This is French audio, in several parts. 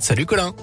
Salut Colin.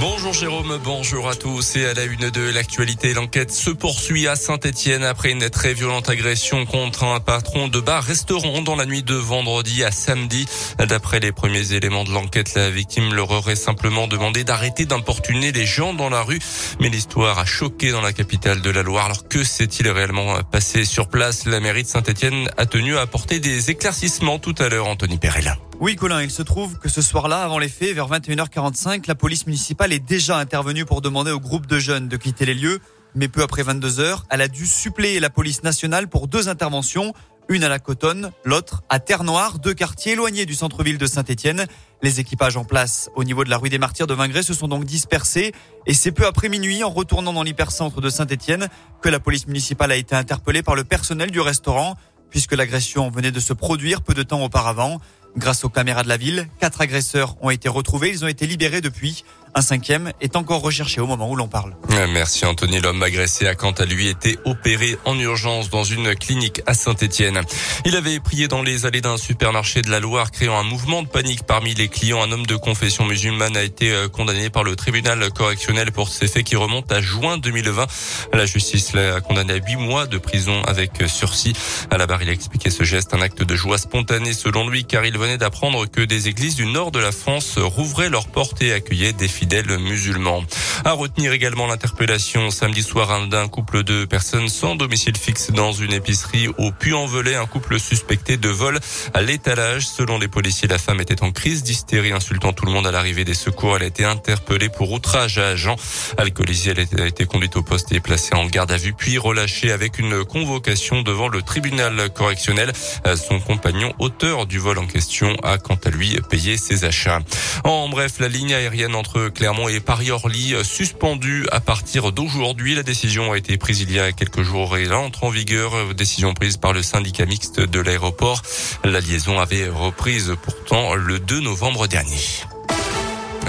Bonjour Jérôme, bonjour à tous et à la une de l'actualité. L'enquête se poursuit à Saint-Etienne après une très violente agression contre un patron de bar-restaurant dans la nuit de vendredi à samedi. D'après les premiers éléments de l'enquête, la victime leur aurait simplement demandé d'arrêter d'importuner les gens dans la rue. Mais l'histoire a choqué dans la capitale de la Loire. Alors que s'est-il réellement passé sur place? La mairie de Saint-Etienne a tenu à apporter des éclaircissements tout à l'heure, Anthony Perella. Oui, Colin, il se trouve que ce soir-là, avant les faits, vers 21h45, la police municipale est déjà intervenue pour demander au groupe de jeunes de quitter les lieux. Mais peu après 22 heures, elle a dû suppléer la police nationale pour deux interventions. Une à la Cotonne, l'autre à Terre-Noire, deux quartiers éloignés du centre-ville de Saint-Étienne. Les équipages en place au niveau de la rue des Martyrs de Vingré se sont donc dispersés et c'est peu après minuit en retournant dans l'hypercentre de Saint-Étienne que la police municipale a été interpellée par le personnel du restaurant puisque l'agression venait de se produire peu de temps auparavant. Grâce aux caméras de la ville, quatre agresseurs ont été retrouvés. Ils ont été libérés depuis. Un cinquième est encore recherché au moment où l'on parle. Merci Anthony. L'homme agressé a quant à lui été opéré en urgence dans une clinique à Saint-Etienne. Il avait prié dans les allées d'un supermarché de la Loire, créant un mouvement de panique parmi les clients. Un homme de confession musulmane a été euh, condamné par le tribunal correctionnel pour ces faits qui remontent à juin 2020. La justice l'a condamné à huit mois de prison avec sursis. À la barre, il a expliqué ce geste, un acte de joie spontanée selon lui, car il venait d'apprendre que des églises du nord de la France rouvraient leurs portes et accueillaient des fidèles musulmans. À retenir également l'interpellation samedi soir d'un couple de personnes sans domicile fixe dans une épicerie au Puy-en-Velay, un couple suspecté de vol à l'étalage. Selon les policiers, la femme était en crise d'hystérie, insultant tout le monde à l'arrivée des secours. Elle a été interpellée pour outrage à agent. Alcoolisée, elle a été conduite au poste et placée en garde à vue, puis relâchée avec une convocation devant le tribunal correctionnel. Son compagnon, auteur du vol en question, a quant à lui payé ses achats. En bref, la ligne aérienne entre Clermont et Paris-Orly suspendue à partir d'aujourd'hui. La décision a été prise il y a quelques jours et entre en vigueur. Décision prise par le syndicat mixte de l'aéroport. La liaison avait reprise pourtant le 2 novembre dernier.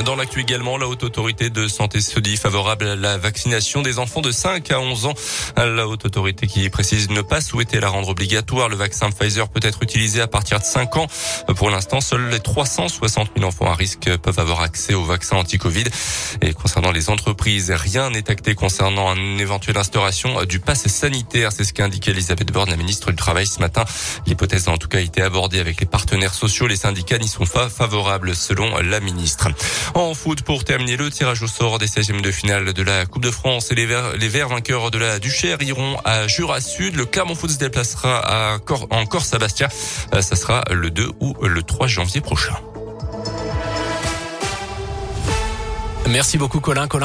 Dans l'actu également, la haute autorité de santé se dit favorable à la vaccination des enfants de 5 à 11 ans. La haute autorité qui précise ne pas souhaiter la rendre obligatoire. Le vaccin Pfizer peut être utilisé à partir de 5 ans. Pour l'instant, seuls les 360 000 enfants à risque peuvent avoir accès au vaccin anti-Covid. Et concernant les entreprises, rien n'est acté concernant une éventuelle instauration du pass sanitaire. C'est ce qu'a indiqué Elisabeth Borne, la ministre du Travail ce matin. L'hypothèse a en tout cas été abordée avec les partenaires sociaux. Les syndicats n'y sont pas favorables selon la ministre. En foot, pour terminer le tirage au sort des 16e de finale de la Coupe de France et les Verts, vainqueurs de la Duchère iront à Jura Sud. Le Clermont Foot se déplacera à en Corse-Bastia. Ça sera le 2 ou le 3 janvier prochain. Merci beaucoup. Colin.